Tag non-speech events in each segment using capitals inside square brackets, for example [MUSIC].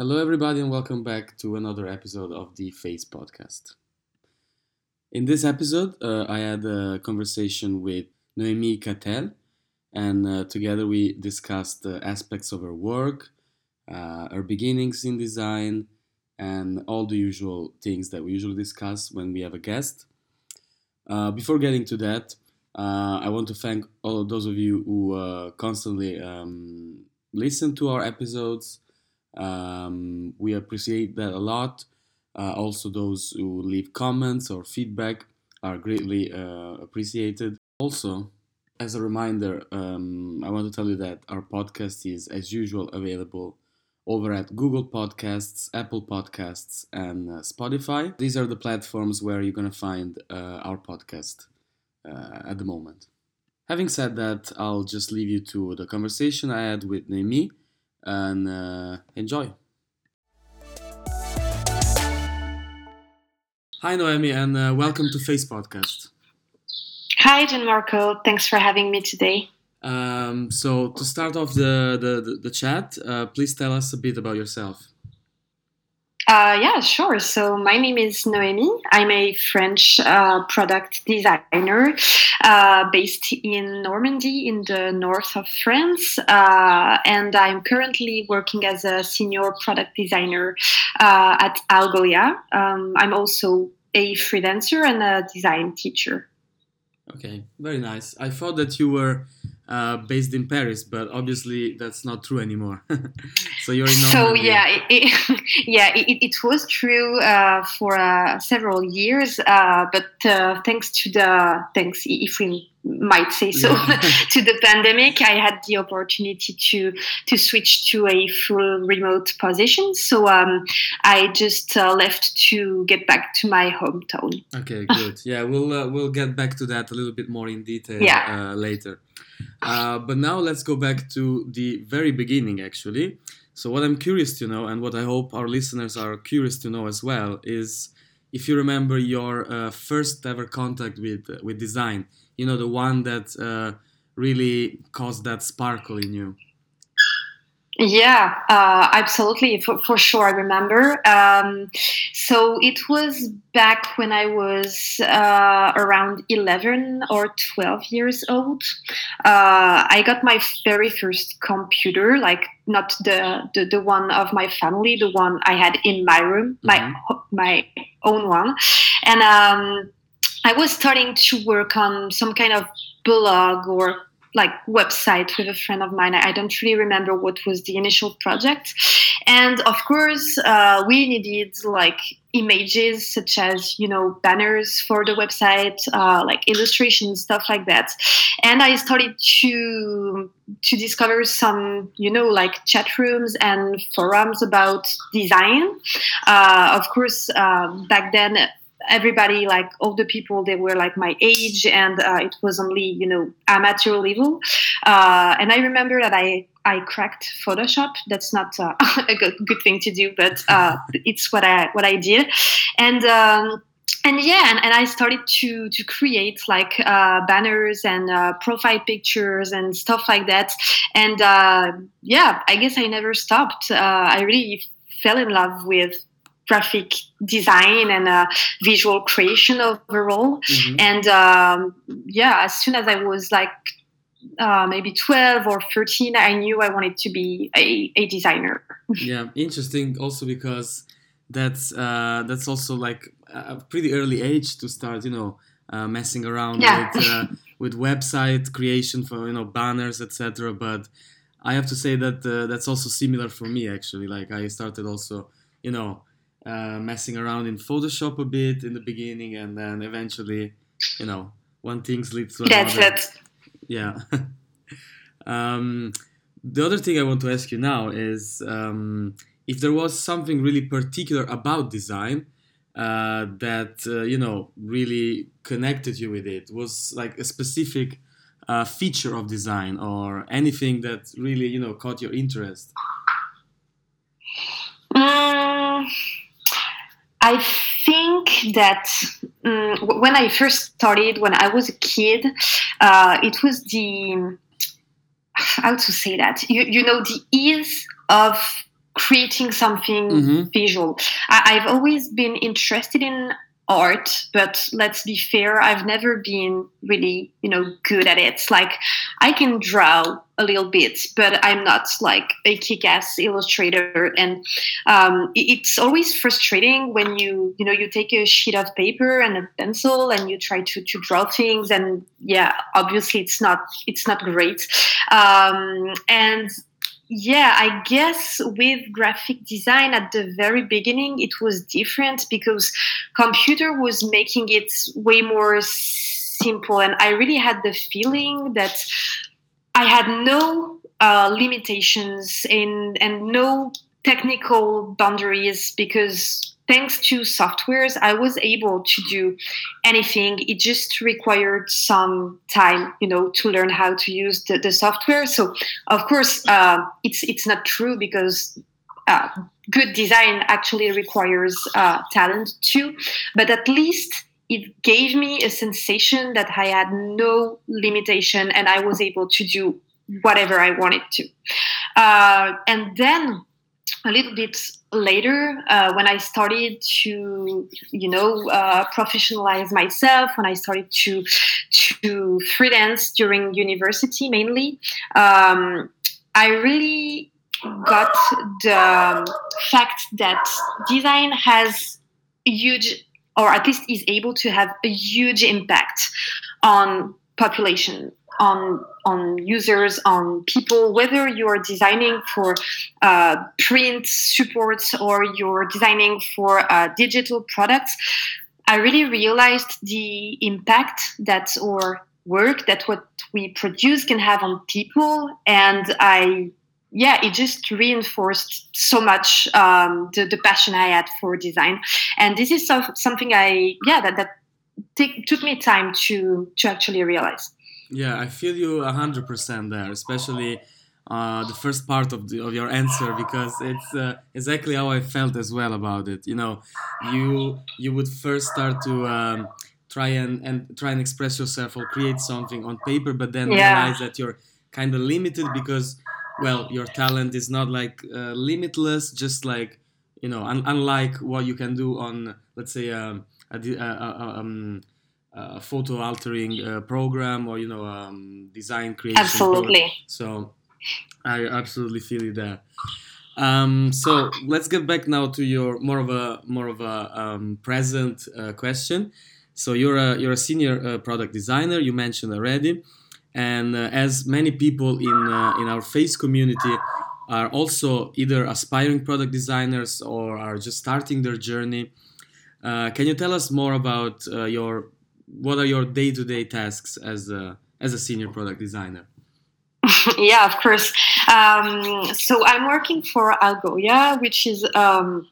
Hello, everybody, and welcome back to another episode of the Face Podcast. In this episode, uh, I had a conversation with Noemi Catel, and uh, together we discussed uh, aspects of her work, uh, her beginnings in design, and all the usual things that we usually discuss when we have a guest. Uh, before getting to that, uh, I want to thank all of those of you who constantly um, listen to our episodes um, we appreciate that a lot. Uh, also, those who leave comments or feedback are greatly uh, appreciated. Also, as a reminder, um, I want to tell you that our podcast is, as usual, available over at Google Podcasts, Apple Podcasts, and uh, Spotify. These are the platforms where you're going to find uh, our podcast uh, at the moment. Having said that, I'll just leave you to the conversation I had with Noémie and uh, enjoy. Hi, Noemi, and uh, welcome to Face Podcast. Hi, Gianmarco. Thanks for having me today. Um, so, to start off the, the, the, the chat, uh, please tell us a bit about yourself. Uh, yeah, sure. So my name is Noémie. I'm a French uh, product designer uh, based in Normandy in the north of France. Uh, and I'm currently working as a senior product designer uh, at Algolia. Um, I'm also a freelancer and a design teacher. Okay, very nice. I thought that you were uh, based in Paris, but obviously that's not true anymore. [LAUGHS] so you're in So yeah, it, it [LAUGHS] yeah, it, it, was true uh, for uh, several years, uh, but uh, thanks to the thanks if we might say so [LAUGHS] to the pandemic, I had the opportunity to to switch to a full remote position. So um, I just uh, left to get back to my hometown. Okay, good. [LAUGHS] yeah, we'll we'll get back to that a little bit more in detail yeah. later. Uh, but now let's go back to the very beginning, actually. So, what I'm curious to know, and what I hope our listeners are curious to know as well, is if you remember your uh, first ever contact with with design. You know, the one that uh, really caused that sparkle in you. Yeah, uh, absolutely, for, for sure. I remember. Um, so it was back when I was uh, around 11 or 12 years old. Uh, I got my very first computer, like not the, the, the, one of my family, the one I had in my room, mm-hmm. my, my own one. And um, I was starting to work on some kind of blog or like website with a friend of mine. I don't really remember what was the initial project. And of course, uh, we needed like images such as, you know, banners for the website, uh, like illustrations, stuff like that. And I started to to discover some, you know, like chat rooms and forums about design. Uh, of course, uh, back then everybody like all the people they were like my age and uh, it was only you know amateur level uh, and i remember that i i cracked photoshop that's not uh, [LAUGHS] a good, good thing to do but uh, it's what i what i did and um, and yeah, and, and, I started to to create like uh, banners and uh, profile pictures and stuff like that. And uh, yeah, I guess I never stopped. Uh, I really fell in love with graphic design and uh, visual creation overall. Mm-hmm. And um, yeah, as soon as I was like uh, maybe 12 or 13, I knew I wanted to be a, a designer. [LAUGHS] yeah, interesting also because that's uh, that's also like a pretty early age to start, you know, uh, messing around yeah. with uh, [LAUGHS] with website creation for you know banners, etc. But I have to say that uh, that's also similar for me actually. Like I started also, you know, uh, messing around in Photoshop a bit in the beginning, and then eventually, you know, one thing leads to another. That's it. Yeah. [LAUGHS] um, the other thing I want to ask you now is um, if there was something really particular about design uh, that uh, you know really connected you with it was like a specific uh, feature of design or anything that really you know caught your interest. Um I think that um, when I first started, when I was a kid, uh, it was the how to say that you, you know the ease of creating something mm-hmm. visual. I, I've always been interested in art but let's be fair i've never been really you know good at it like i can draw a little bit but i'm not like a kick-ass illustrator. And um, it's always frustrating when you you know you take a sheet of paper and a pencil and you try to, to draw things and yeah obviously it's not it's not great. Um, and yeah, I guess with graphic design at the very beginning, it was different because computer was making it way more simple, and I really had the feeling that I had no uh, limitations in and no technical boundaries because thanks to softwares, I was able to do anything. It just required some time, you know, to learn how to use the, the software. So, of course, uh, it's it's not true because uh, good design actually requires uh, talent too. But at least it gave me a sensation that I had no limitation and I was able to do whatever I wanted to. Uh, and then a little bit later uh, when i started to you know uh, professionalize myself when i started to to freelance during university mainly um, i really got the fact that design has huge or at least is able to have a huge impact on population on on users, on people, whether you're designing for uh, print supports or you're designing for uh, digital products. I really realized the impact that our work, that what we produce can have on people, and I yeah, it just reinforced so much um, the, the passion I had for design. And this is so, something I, yeah, that, that take, took me time to, to actually realize. Yeah, I feel you hundred percent there, especially uh, the first part of, the, of your answer because it's uh, exactly how I felt as well about it. You know, you you would first start to um, try and, and try and express yourself or create something on paper, but then yeah. realize that you're kind of limited because, well, your talent is not like uh, limitless, just like you know, un- unlike what you can do on, let's say, um, a, a, a, um, a photo altering uh, program or you know um, design creation absolutely. program. so i absolutely feel you there. Um, so let's get back now to your more of a more of a um, present uh, question. So you're a you're a senior uh, product designer you mentioned already and uh, as many people in uh, in our face community are also either aspiring product designers or are just starting their journey uh, can you tell us more about your what are your day-to-day tasks as a as a senior product designer? [LAUGHS] yeah, of course. Um, so I'm working for Algolia, which is um,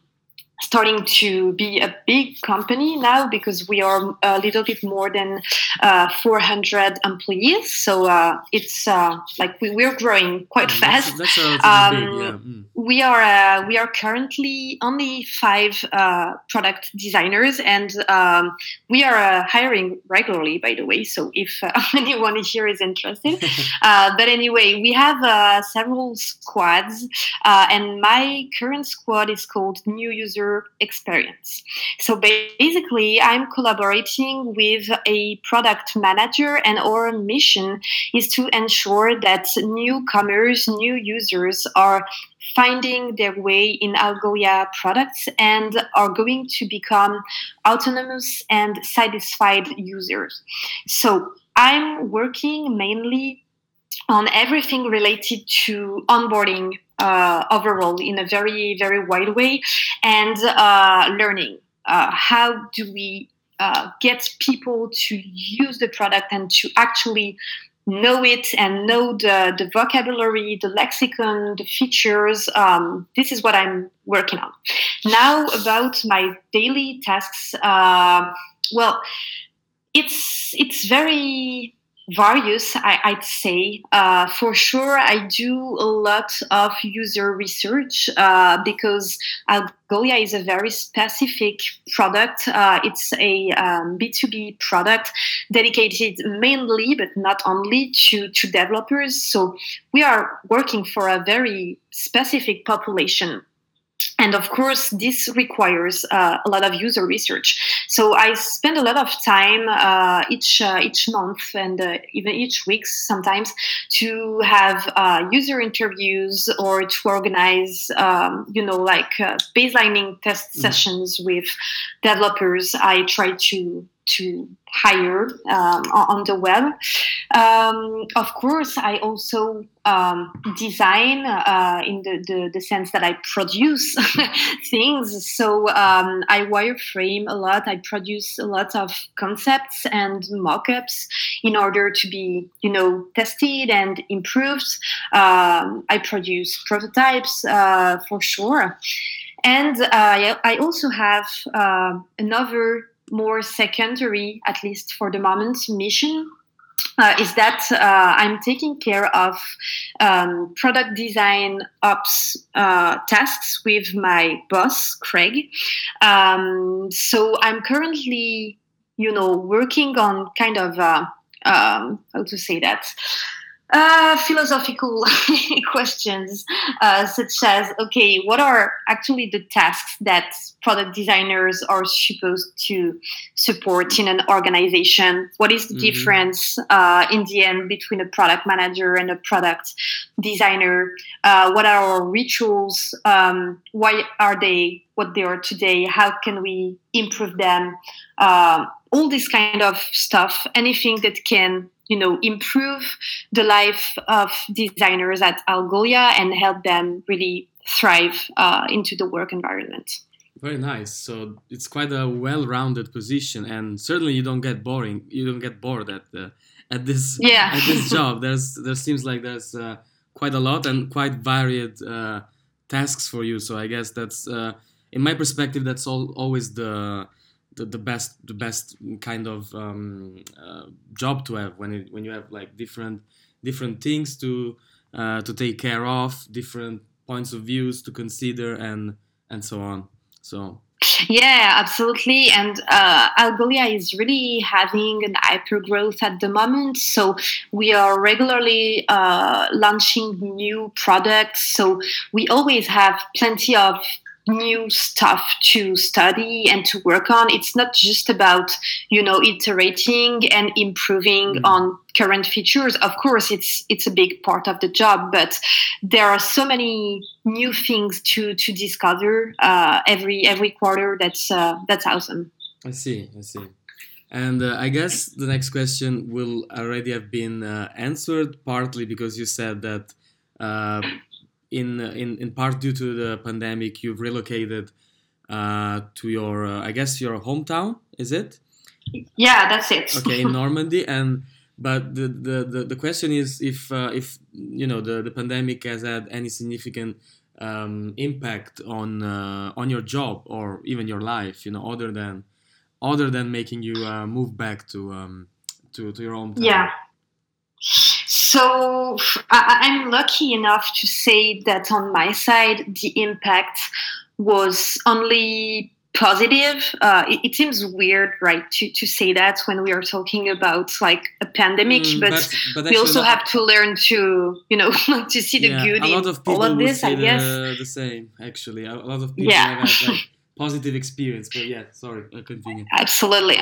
starting to be a big company now because we are a little bit more than uh, 400 employees. So uh, it's uh, like we, we're growing quite mm, fast. That's, that's um, big, yeah. mm. We are uh, we are currently only five uh, product designers, and um, we are uh, hiring regularly. By the way, so if [LAUGHS] anyone here is interested, [LAUGHS] but anyway, we have several squads, and my current squad is called New User experience. So basically, I'm collaborating with a product manager, and our mission is to ensure that newcomers, new users are finding their way in Algolia products and are going to become autonomous and satisfied users. So I'm working mainly on everything related to onboarding uh, overall in a very very wide way and uh, learning uh, how do we uh, get people to use the product and to actually know it and know the, the vocabulary the lexicon the features um, this is what i'm working on. Now about my daily tasks uh, well it's it's very various, I, would say. Uh, for sure, I do a lot of user research uh, because Algolia is a very specific product. Uh, it's a um, B2B product dedicated mainly, but not only, to, to developers. So we are working for a very specific population and of course this requires uh, a lot of user research so i spend a lot of time uh, each uh, each month and uh, even each week sometimes to have uh, user interviews or to organize um, you know like uh, baselining test mm. sessions with developers i try to to hire um, on the web. Um, of course, I also um, design uh, in the, the, the, sense that I produce [LAUGHS] things. So um, I wireframe a lot. I produce a lot of concepts and mockups in order to be, you know, tested and improved. Um, I produce prototypes uh, for sure. And uh, I also have uh, another more secondary, at least for the moment, mission uh, is that uh, I'm taking care of um, product design ops uh, tasks with my boss, Craig. Um, so I'm currently, you know, working on kind of uh, um, how to say that uh, philosophical [LAUGHS] questions, uh, such as okay, what are actually the tasks that product designers are supposed to support in an organization? What is the mm-hmm. difference uh, in the end between a product manager and a product designer? Uh, what are our rituals? Um, why are they what they are today? How can we improve them? Uh, all this kind of stuff, anything that can you know improve the life of designers at Algolia and help them really thrive uh, into the work environment. Very nice. So it's quite a well-rounded position, and certainly you don't get boring. You don't get bored at the, at this yeah. at this [LAUGHS] job. There's there seems like there's uh, quite a lot and quite varied uh, tasks for you. So I guess that's uh, in my perspective that's all, always the the, the best the best kind of um, uh, job to have when it, when you have like different different things to uh, to take care of, different points of views to consider, and and so on. So yeah, absolutely. And uh, Algolia is really having an hyper growth at the moment. So we are regularly uh, launching new products. So we always have plenty of new stuff to study and to work on. It's not just about, you know, iterating and improving mm. on current features. Of course, it's it's a big part of the job, but there are so many new things to to discover uh, every every quarter. That's uh, that's awesome. I see. I see. And uh, I guess the next question will already have been uh, answered partly because you said that uh, in in in part due to the pandemic, you've relocated uh, to your uh, I guess your hometown. Is it? Yeah, that's it. okay, in [LAUGHS] Normandy, and but the the, the, the question is if uh, if you know the, the pandemic has had any significant um, impact on uh, on your job or even your life, you know, other than other than making you uh, move back to um, to to your hometown. Yeah. So I'm lucky enough to say that on my side, the impact was only positive. Uh, it, it, seems weird, right, to, to say that when we are talking about like a pandemic, mm, but, but, but we also have to learn to, you know, [LAUGHS] to see the yeah, good in all of this. I guess the same. Actually, a lot of people yeah. have had, like, positive experience. But yeah, sorry, I continue. Absolutely.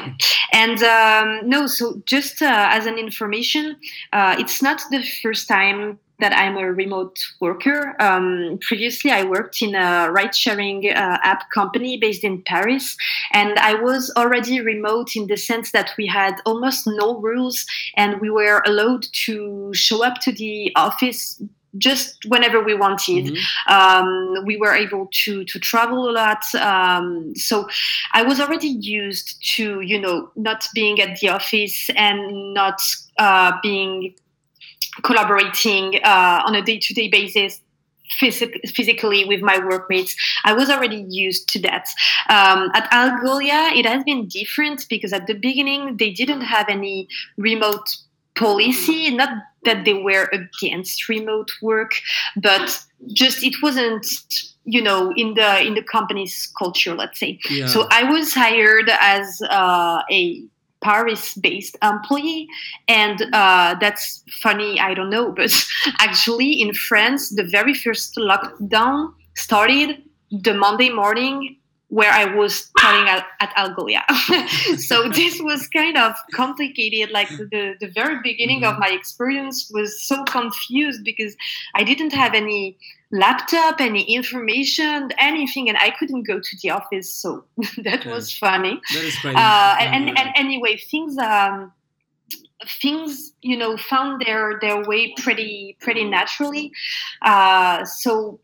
And um, no, so just uh, as an information, uh, it's not the first time that I'm a remote worker. Um, previously, I worked in a ride sharing uh, app company based in Paris, and I was already remote in the sense that we had almost no rules and we were allowed to show up to the office just whenever we wanted. Mm-hmm. Um, we were able to to travel a lot. Um, so I was already used to you know not being at the office and not uh, being collaborating uh, on a day to day basis. physically with my workmates, I was already used to that. Um, at Algolia, it has been different because at the beginning they didn't have any remote policy not that they were against remote work but just it wasn't you know in the in the company's culture let's say yeah. so i was hired as uh, a paris based employee and uh, that's funny i don't know but [LAUGHS] actually in france the very first lockdown started the Monday morning where I was studying at, at Algolia. [LAUGHS] so this was kind of complicated. Like the, the very beginning mm-hmm. of my experience was so confused because I didn't have any laptop, any information, anything, and I couldn't go to the office. So [LAUGHS] that was funny. That is uh, and, and, and, anyway, things um, things you know found their their way pretty pretty naturally. Uh, so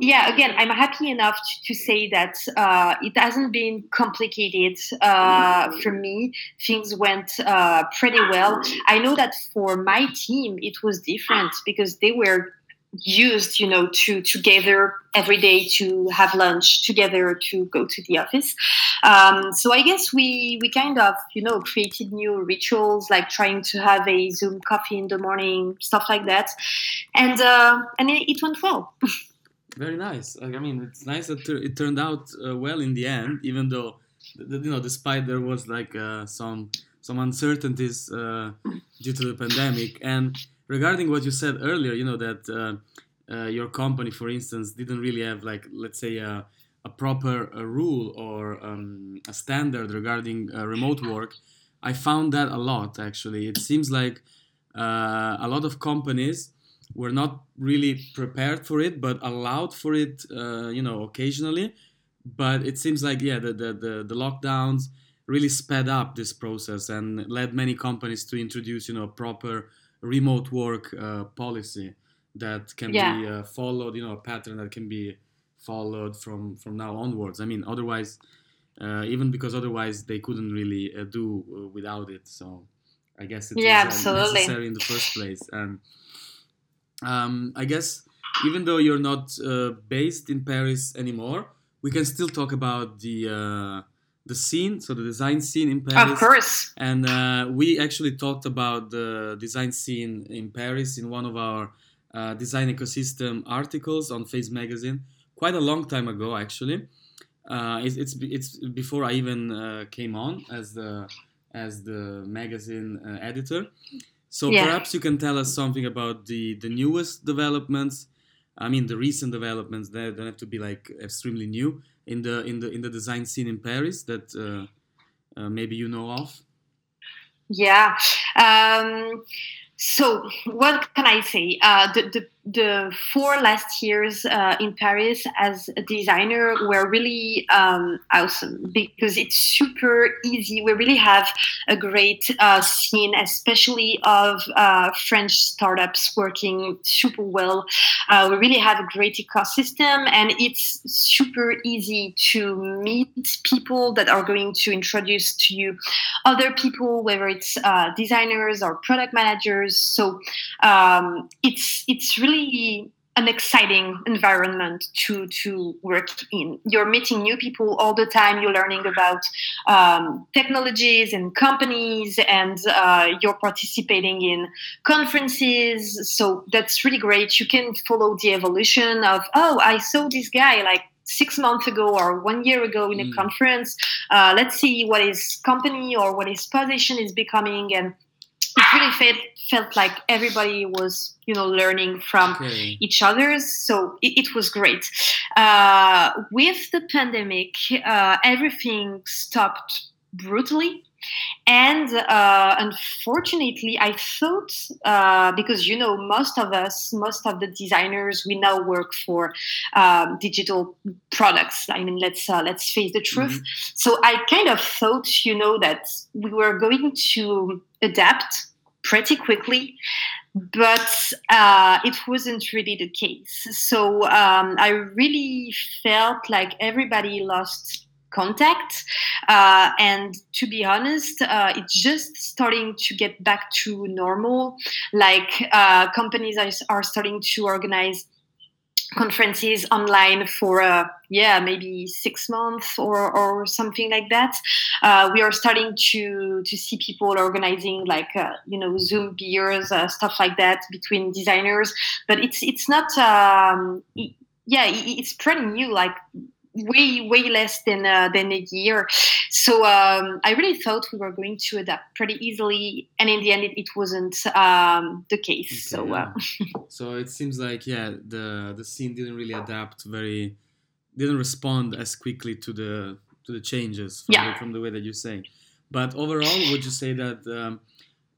yeah, again, I'm happy enough to, to say that uh, it hasn't been complicated uh, for me. Things went uh, pretty well. I know that for my team, it was different because they were used, you know, to together every day to have lunch together to go to the office. Um, so I guess we we kind of you know created new rituals like trying to have a Zoom coffee in the morning, stuff like that, and uh, and it, it went well. [LAUGHS] Very nice. I mean, it's nice that it turned out uh, well in the end, even though, you know, despite there was like uh, some some uncertainties uh, due to the pandemic. And regarding what you said earlier, you know that uh, uh, your company, for instance, didn't really have like let's say a, a proper a rule or um, a standard regarding uh, remote work. I found that a lot actually. It seems like a lot of companies were not really prepared for it, but allowed for it, uh, you know, occasionally. But it seems like yeah, the, the the, the lockdowns really sped up this process and led many companies to introduce you know a proper remote work uh, policy that can yeah. be uh, followed, you know, a pattern that can be followed from from now onwards. I mean, otherwise, uh, even because otherwise they couldn't really uh, do uh, without it. So I guess it's yeah, absolutely. necessary in the first place and um, I guess even though you're not uh, based in Paris anymore, we can still talk about the uh, the scene, so the design scene in Paris. Of course. And uh, we actually talked about the design scene in Paris in one of our uh, design ecosystem articles on Face Magazine, quite a long time ago, actually. Uh, it's, it's, it's before I even uh, came on as the as the magazine editor. So yeah. perhaps you can tell us something about the the newest developments. I mean, the recent developments. They don't have to be like extremely new in the in the in the design scene in Paris that uh, uh, maybe you know of. Yeah. Um, so what can I say? Uh, the, the the four last years uh, in Paris as a designer were really um, awesome because it's super easy. We really have a great uh, scene, especially of uh, French startups working super well. Uh, we really have a great ecosystem, and it's super easy to meet people that are going to introduce to you other people, whether it's uh, designers or product managers. So um, it's it's really really an exciting environment to to work in. You're meeting new people all the time. You're learning about um, technologies and companies, and uh, you're participating in conferences. So that's really great. You can follow the evolution of oh, I saw this guy like six months ago or one year ago in a mm. conference. Uh, let's see what his company or what his position is becoming, and it really felt felt like everybody was you know learning from okay. each other so it, it was great uh, with the pandemic uh, everything stopped brutally and uh, unfortunately i thought uh, because you know most of us most of the designers we now work for um, digital products i mean let's uh, let's face the truth mm-hmm. so i kind of thought you know that we were going to adapt pretty quickly but uh, it wasn't really the case. So um, I really felt like everybody lost contact. Uh, and to be honest, uh, it's just starting to get back to normal. Like uh, companies are, are starting to organize conferences online for uh, yeah maybe six months or, or something like that. Uh, we are starting to to see people organizing like uh, you know zoom beers uh, stuff like that between designers. But it's it's not um, yeah it's pretty new like way way less than uh, than a year. So um, I really thought we were going to adapt pretty easily, and in the end, it, it wasn't um, the case. Okay, so uh, [LAUGHS] so it seems like yeah, the the scene didn't really adapt very didn't respond as quickly to the to the changes from, Yeah. the, from the way that you say. But overall, would you say that um,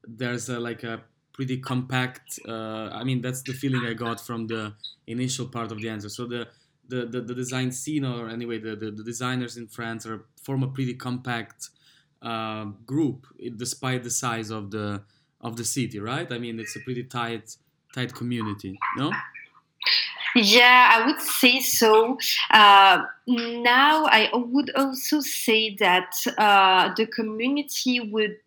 there's a, like a pretty compact? Uh, I mean, that's the feeling I got from the initial part of the answer. So the the, the, the design scene, or anyway, the, the, the designers in France are form a pretty compact uh, group, despite the size of the of the city, right? I mean, it's a pretty tight tight community, no? Yeah, I would say so. Uh, now, I would also say that uh, the community would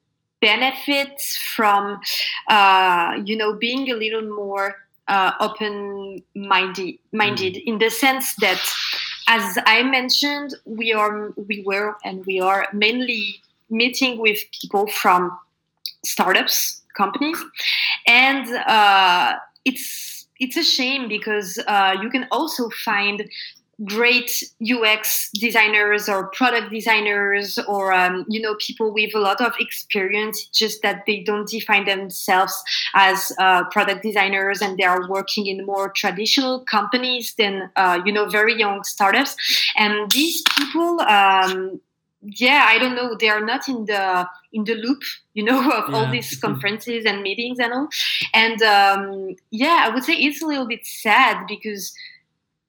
benefit from, uh, you know, being a little more uh, open-minded, minded in the sense that, as I mentioned, we are, we were, and we are mainly meeting with people from startups, companies, and uh, it's it's a shame because uh, you can also find great UX designers or product designers or um, you know people with a lot of experience. Just that they don't define themselves as uh, product designers and they are working in more traditional companies than uh, you know very young startups. And these people um, yeah i don't know they are not in the in the loop you know [LAUGHS] of all these conferences and meetings and all. And um, yeah i would say it's a little bit sad because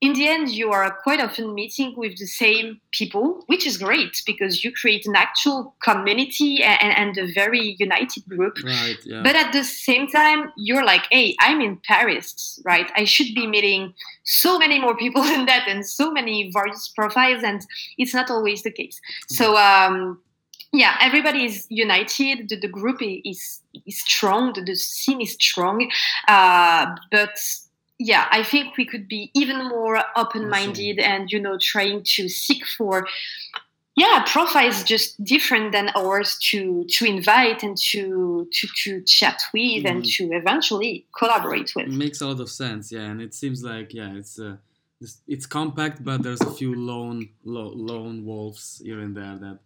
in the end you are quite often meeting with the same people which is great because you create an actual community and, and a very united group Right. Yeah. but at the same time, you're like, hey, I'm in Paris, right? I should be meeting so many more people [LAUGHS] than that and so many various profiles, and it's not always the case. So, um, yeah, everybody is united. The, the group is, is strong. The, the scene is strong. Uh, but yeah, I think we could be even more open-minded and you know trying to seek for yeah profiles just different than ours to to invite and to to to chat with and Mhm. to eventually collaborate with. It makes a lot of sense, yeah, and it seems like yeah, it's uh, this- it's compact, but there's a few lone lo- lone wolves here and there that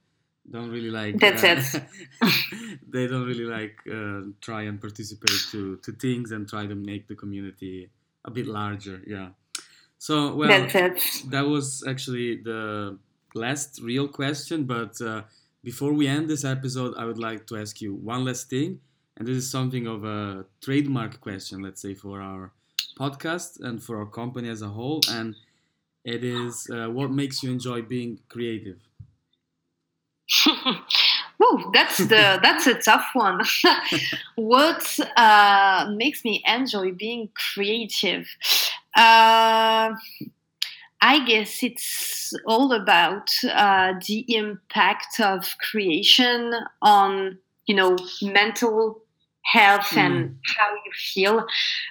don't really like. That's uh, [LAUGHS] they don't really like uh, try and participate to to things and try to make the community a bit larger. Yeah. So well, that was actually the last real question. But uh, before we end this episode, I would like to ask you one last thing. And this is something of a trademark question, let's say, for our podcast and for our company as a whole. And it is uh, what makes you enjoy being creative? [LAUGHS] Ooh, that's the [LAUGHS] that's a tough one. [LAUGHS] what uh, makes me enjoy being creative? Uh, I guess it's all about uh, the impact of creation on you know mental health and how you feel.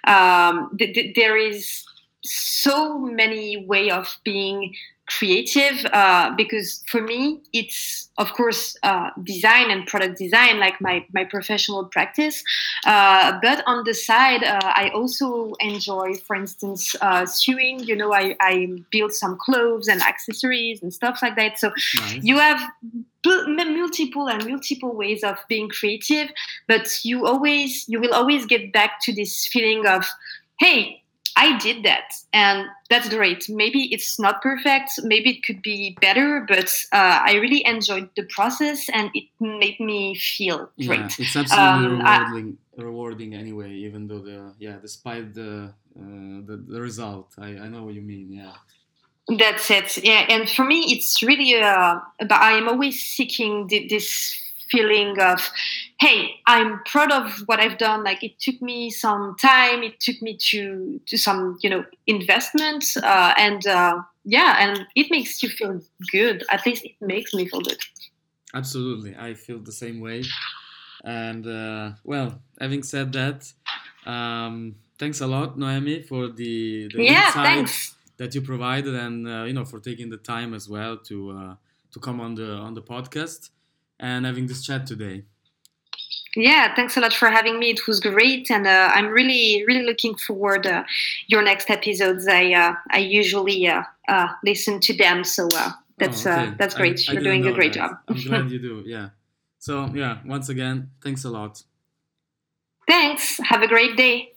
Um, th- th- there is so many way of being creative uh, because for me it's of course uh, design and product design like my, my professional practice. Uh, but on the side uh, i also enjoy for instance uh, sewing. You know I, I build some clothes and accessories and stuff like that. So Nice. you have multiple and multiple ways of being creative but you always you will always get back to this feeling of hey i did that and that's great maybe it's not perfect maybe it could be better but uh, i really enjoyed the process and it made me feel yeah, great it's absolutely Um, I- rewarding. rewarding anyway, even though the yeah, despite the uh, the, the result, I, I know what you mean. Yeah. That's it. Yeah, and for me, it's really uh, about. I am always seeking thi- this feeling of, hey, I'm proud of what I've done. Like it took me some time. It took me to to some you know investment, uh, and uh, yeah, and it makes you feel good. At least it makes me feel good. Absolutely, I feel the same way. And uh, well, having said that, um, thanks a lot, Noemi, for the, the yeah, thanks. that you provided, and uh, you know for taking the time as well to uh, to come on the on the podcast and having this chat today. Yeah, thanks a lot for having me. It was great, and uh, I'm really, really looking forward uh, your next episodes. I uh, I usually uh, uh, listen to them, so uh, that's Oh, okay. uh, that's great. I You're didn't doing a great that. job. I'm glad you [LAUGHS] do. Yeah. So yeah, once again, thanks a lot. Thanks. Have a great day.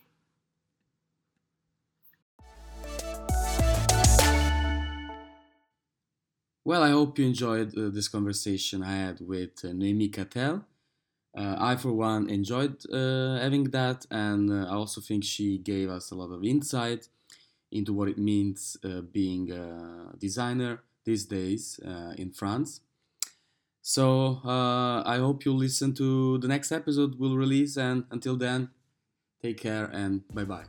Well, I hope you enjoyed uh, this conversation I had with uh, Noémie Catel. Uh, I, for one, enjoyed uh, having that, and uh, I also think she gave us a lot of insight into what it means uh, being a designer these days in France. So I hope you'll listen to the next episode we'll release, and until then, take care and bye bye.